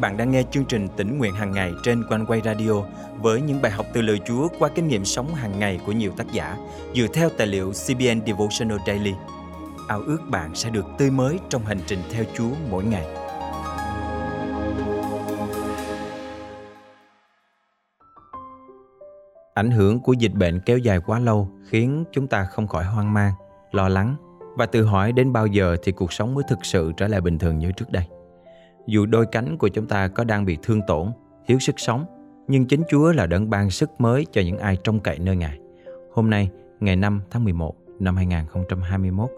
bạn đang nghe chương trình tỉnh nguyện hàng ngày trên quanh quay radio với những bài học từ lời Chúa qua kinh nghiệm sống hàng ngày của nhiều tác giả dựa theo tài liệu CBN Devotional Daily. Ao ước bạn sẽ được tươi mới trong hành trình theo Chúa mỗi ngày. Ảnh hưởng của dịch bệnh kéo dài quá lâu khiến chúng ta không khỏi hoang mang, lo lắng và tự hỏi đến bao giờ thì cuộc sống mới thực sự trở lại bình thường như trước đây. Dù đôi cánh của chúng ta có đang bị thương tổn, thiếu sức sống, nhưng chính Chúa là đấng ban sức mới cho những ai trông cậy nơi Ngài. Hôm nay, ngày 5 tháng 11 năm 2021,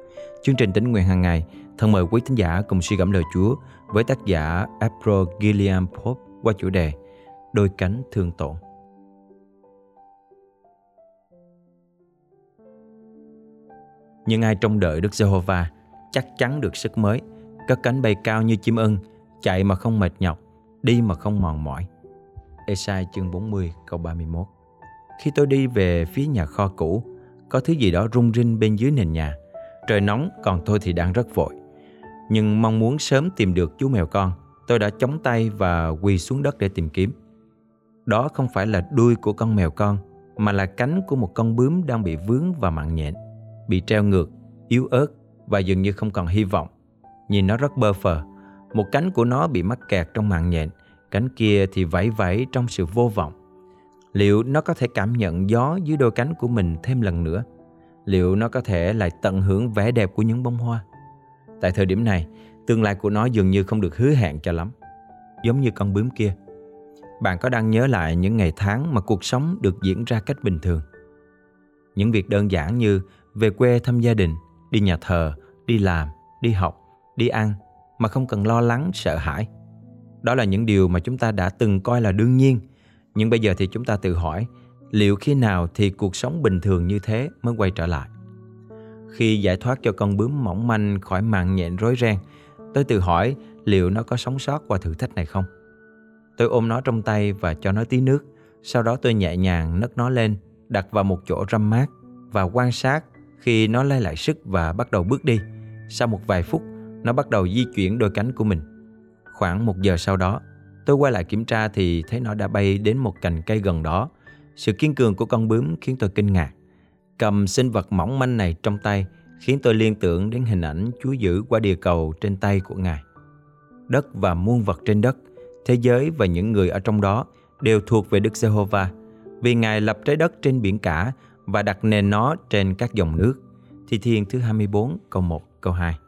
chương trình tính nguyện hàng ngày thân mời quý thính giả cùng suy gẫm lời Chúa với tác giả April Gilliam Pope qua chủ đề Đôi cánh thương tổn. Nhưng ai trông đợi Đức Giê-hô-va chắc chắn được sức mới, các cánh bay cao như chim ưng, chạy mà không mệt nhọc, đi mà không mòn mỏi. Esai chương 40 câu 31 Khi tôi đi về phía nhà kho cũ, có thứ gì đó rung rinh bên dưới nền nhà. Trời nóng, còn tôi thì đang rất vội. Nhưng mong muốn sớm tìm được chú mèo con, tôi đã chống tay và quỳ xuống đất để tìm kiếm. Đó không phải là đuôi của con mèo con, mà là cánh của một con bướm đang bị vướng và mặn nhện, bị treo ngược, yếu ớt và dường như không còn hy vọng. Nhìn nó rất bơ phờ, một cánh của nó bị mắc kẹt trong mạng nhện, cánh kia thì vẫy vẫy trong sự vô vọng. Liệu nó có thể cảm nhận gió dưới đôi cánh của mình thêm lần nữa? Liệu nó có thể lại tận hưởng vẻ đẹp của những bông hoa? Tại thời điểm này, tương lai của nó dường như không được hứa hẹn cho lắm. Giống như con bướm kia. Bạn có đang nhớ lại những ngày tháng mà cuộc sống được diễn ra cách bình thường? Những việc đơn giản như về quê thăm gia đình, đi nhà thờ, đi làm, đi học, đi ăn, mà không cần lo lắng, sợ hãi. Đó là những điều mà chúng ta đã từng coi là đương nhiên, nhưng bây giờ thì chúng ta tự hỏi, liệu khi nào thì cuộc sống bình thường như thế mới quay trở lại? Khi giải thoát cho con bướm mỏng manh khỏi mạng nhện rối ren, tôi tự hỏi liệu nó có sống sót qua thử thách này không? Tôi ôm nó trong tay và cho nó tí nước, sau đó tôi nhẹ nhàng nấc nó lên, đặt vào một chỗ râm mát và quan sát khi nó lấy lại sức và bắt đầu bước đi. Sau một vài phút, nó bắt đầu di chuyển đôi cánh của mình. Khoảng một giờ sau đó, tôi quay lại kiểm tra thì thấy nó đã bay đến một cành cây gần đó. Sự kiên cường của con bướm khiến tôi kinh ngạc. Cầm sinh vật mỏng manh này trong tay khiến tôi liên tưởng đến hình ảnh Chúa giữ qua địa cầu trên tay của Ngài. Đất và muôn vật trên đất, thế giới và những người ở trong đó đều thuộc về Đức Giê-hô-va, vì Ngài lập trái đất trên biển cả và đặt nền nó trên các dòng nước. Thi Thiên thứ 24 câu 1 câu 2.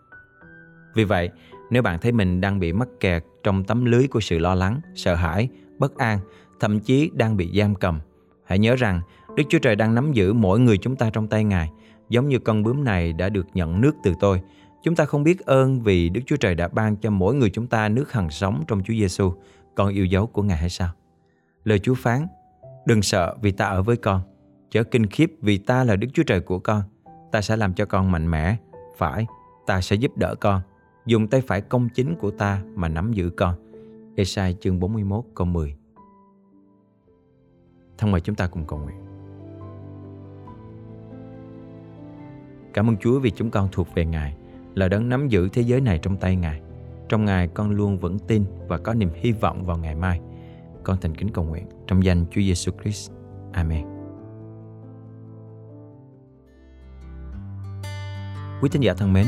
Vì vậy, nếu bạn thấy mình đang bị mắc kẹt trong tấm lưới của sự lo lắng, sợ hãi, bất an, thậm chí đang bị giam cầm, hãy nhớ rằng Đức Chúa Trời đang nắm giữ mỗi người chúng ta trong tay Ngài, giống như con bướm này đã được nhận nước từ tôi. Chúng ta không biết ơn vì Đức Chúa Trời đã ban cho mỗi người chúng ta nước hằng sống trong Chúa Giêsu, con yêu dấu của Ngài hay sao? Lời Chúa phán, đừng sợ vì ta ở với con, chớ kinh khiếp vì ta là Đức Chúa Trời của con. Ta sẽ làm cho con mạnh mẽ, phải, ta sẽ giúp đỡ con dùng tay phải công chính của ta mà nắm giữ con. Esai chương 41 câu 10 Thân mời chúng ta cùng cầu nguyện. Cảm ơn Chúa vì chúng con thuộc về Ngài, là đấng nắm giữ thế giới này trong tay Ngài. Trong Ngài con luôn vững tin và có niềm hy vọng vào ngày mai. Con thành kính cầu nguyện trong danh Chúa Giêsu Christ. Amen. Quý thính giả thân mến,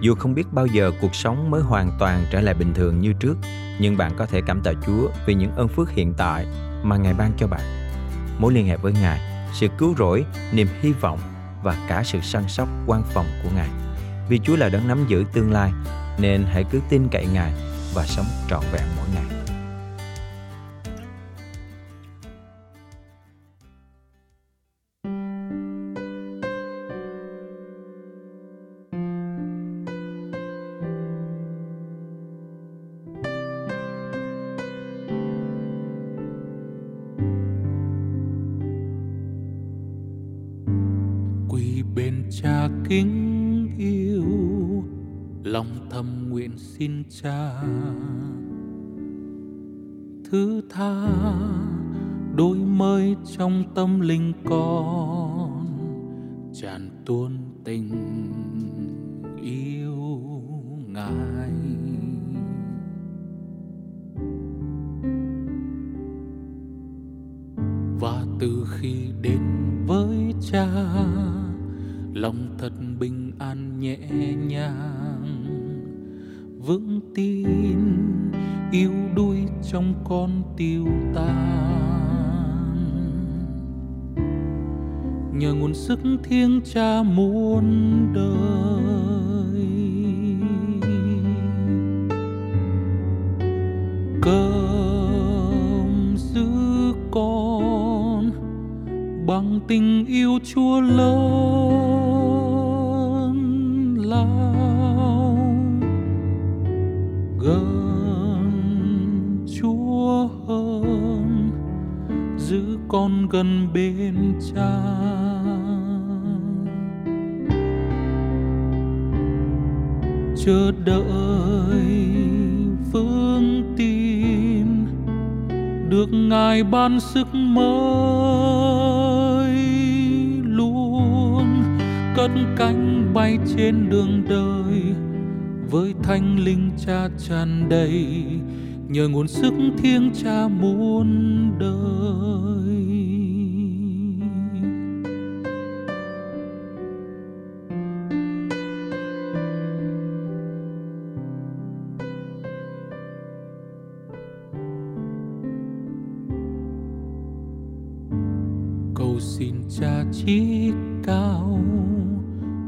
dù không biết bao giờ cuộc sống mới hoàn toàn trở lại bình thường như trước, nhưng bạn có thể cảm tạ Chúa vì những ơn phước hiện tại mà Ngài ban cho bạn. Mối liên hệ với Ngài, sự cứu rỗi, niềm hy vọng và cả sự săn sóc quan phòng của Ngài. Vì Chúa là đấng nắm giữ tương lai, nên hãy cứ tin cậy Ngài và sống trọn vẹn mỗi ngày. kính yêu. Lòng thầm nguyện xin cha. Thứ tha, đôi mới trong tâm linh con tràn tuôn tình yêu ngài. Và từ khi đến với cha lòng thật bình an nhẹ nhàng. Vững tin, yêu đuôi trong con tiêu tan. Nhờ nguồn sức thiêng cha muôn đời. Cơm giữ con bằng tình yêu chúa lớn. Hơn giữ con gần bên cha. Chờ đợi vững tin được ngài ban sức mới luôn cất cánh bay trên đường đời với thanh linh cha tràn đầy nhờ nguồn sức thiêng cha muôn đời. Cầu xin cha chí cao,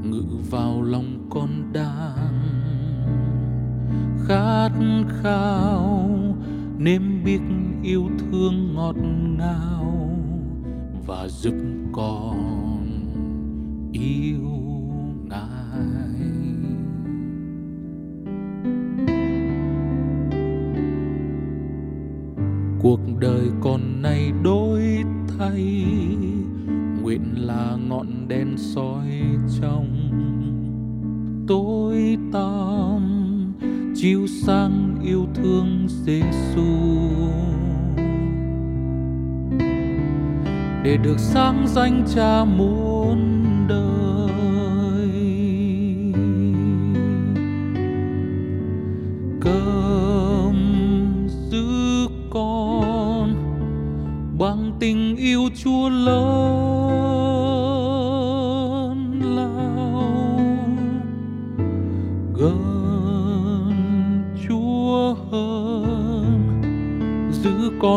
ngự vào lòng con đang khát khao, nếm biết yêu thương ngọt ngào và giúp con yêu ngài. Cuộc đời con này đổi thay, nguyện là ngọn đèn soi trong chiếu yêu thương Giêsu để được sáng danh cha muôn đời. Cơm giữ con bằng tình yêu Chúa lớn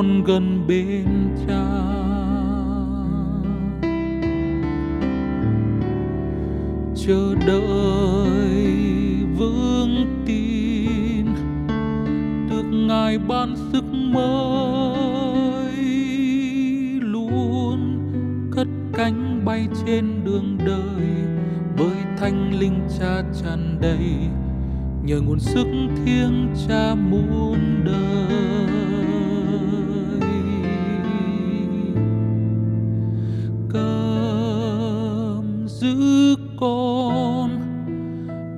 con gần bên cha. Chờ đợi vững tin, được ngài ban sức mới, luôn cất cánh bay trên đường đời, với thanh linh cha tràn đầy, nhờ nguồn sức thiêng cha muôn đời. Giữ con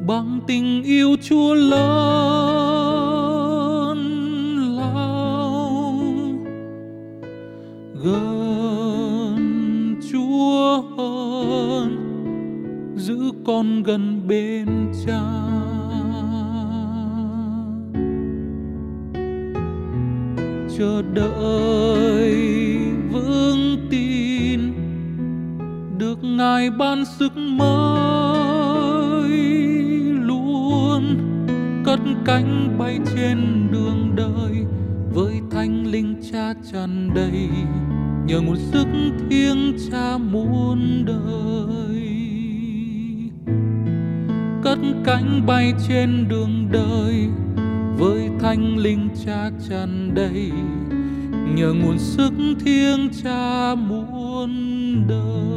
bằng tình yêu chúa lớn lao. Gần chúa hơn, giữ con gần bên cha. Chờ đợi ngài ban sức mới luôn cất cánh bay trên đường đời với thanh linh cha tràn đầy nhờ nguồn sức thiêng cha muôn đời. Cất cánh bay trên đường đời với thanh linh cha tràn đầy nhờ nguồn sức thiêng cha muôn đời.